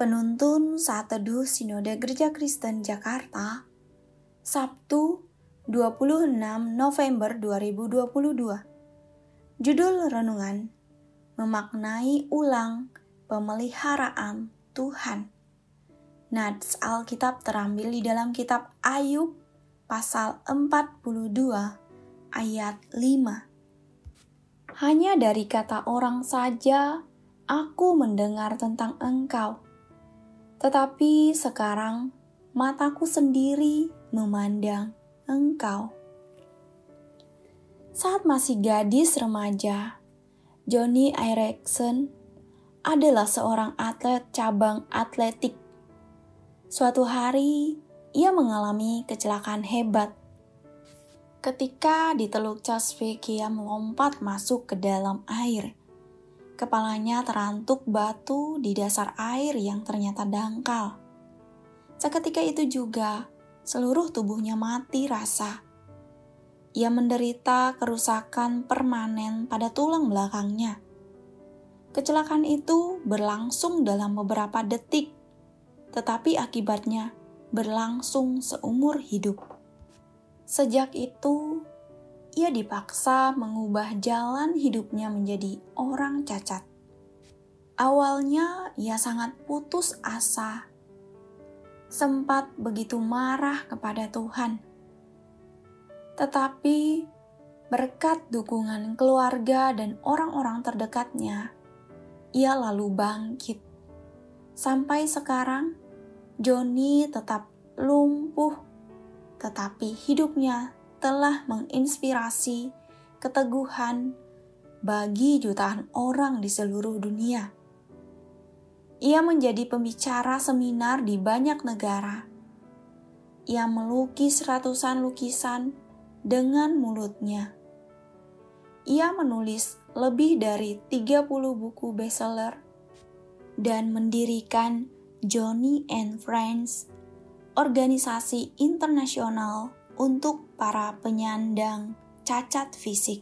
Penuntun saat teduh Sinode Gereja Kristen Jakarta, Sabtu 26 November 2022. Judul renungan, Memaknai ulang pemeliharaan Tuhan. Nats Alkitab terambil di dalam kitab Ayub pasal 42 ayat 5. Hanya dari kata orang saja aku mendengar tentang engkau tetapi sekarang mataku sendiri memandang engkau. Saat masih gadis remaja, Johnny Erickson adalah seorang atlet cabang atletik. Suatu hari, ia mengalami kecelakaan hebat. Ketika di Teluk Chesapeake, ia melompat masuk ke dalam air. Kepalanya terantuk batu di dasar air yang ternyata dangkal. Seketika itu juga, seluruh tubuhnya mati rasa. Ia menderita kerusakan permanen pada tulang belakangnya. Kecelakaan itu berlangsung dalam beberapa detik, tetapi akibatnya berlangsung seumur hidup. Sejak itu, ia dipaksa mengubah jalan hidupnya menjadi orang cacat. Awalnya ia sangat putus asa, sempat begitu marah kepada Tuhan. Tetapi berkat dukungan keluarga dan orang-orang terdekatnya, ia lalu bangkit. Sampai sekarang, Joni tetap lumpuh, tetapi hidupnya telah menginspirasi keteguhan bagi jutaan orang di seluruh dunia. Ia menjadi pembicara seminar di banyak negara. Ia melukis ratusan lukisan dengan mulutnya. Ia menulis lebih dari 30 buku bestseller dan mendirikan Johnny and Friends, organisasi internasional untuk para penyandang cacat fisik.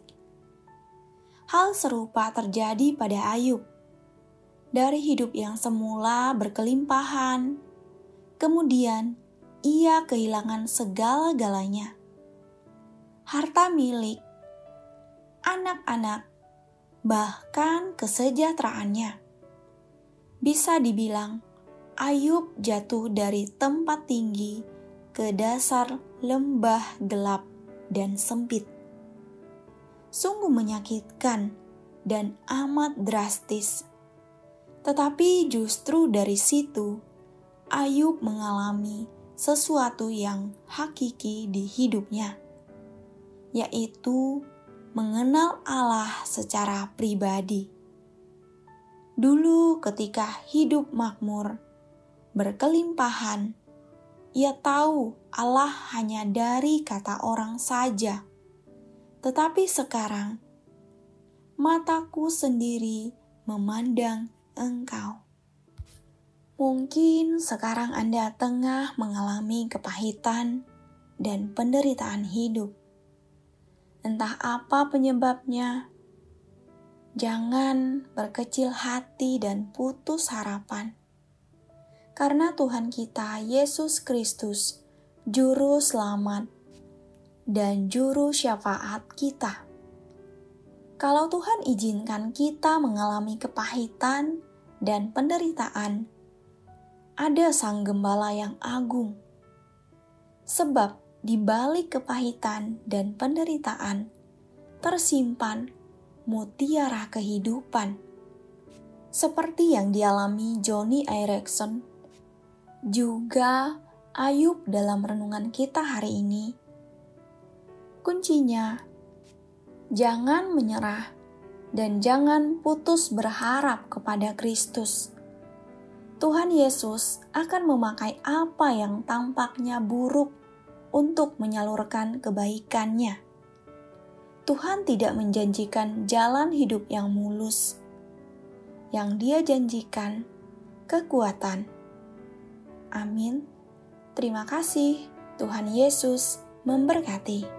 Hal serupa terjadi pada Ayub. Dari hidup yang semula berkelimpahan, kemudian ia kehilangan segala-galanya. Harta milik, anak-anak, bahkan kesejahteraannya. Bisa dibilang, Ayub jatuh dari tempat tinggi ke dasar lembah gelap dan sempit. Sungguh menyakitkan dan amat drastis. Tetapi justru dari situ, Ayub mengalami sesuatu yang hakiki di hidupnya, yaitu mengenal Allah secara pribadi. Dulu, ketika hidup makmur, berkelimpahan, ia tahu Allah hanya dari kata orang saja. Tetapi sekarang, mataku sendiri memandang engkau. Mungkin sekarang Anda tengah mengalami kepahitan dan penderitaan hidup. Entah apa penyebabnya, jangan berkecil hati dan putus harapan karena Tuhan kita Yesus Kristus, Juru Selamat dan Juru Syafaat kita. Kalau Tuhan izinkan kita mengalami kepahitan dan penderitaan, ada Sang Gembala yang agung. Sebab di balik kepahitan dan penderitaan tersimpan mutiara kehidupan. Seperti yang dialami Johnny Erickson juga Ayub dalam renungan kita hari ini. Kuncinya, jangan menyerah dan jangan putus berharap kepada Kristus. Tuhan Yesus akan memakai apa yang tampaknya buruk untuk menyalurkan kebaikannya. Tuhan tidak menjanjikan jalan hidup yang mulus. Yang Dia janjikan kekuatan Amin. Terima kasih, Tuhan Yesus memberkati.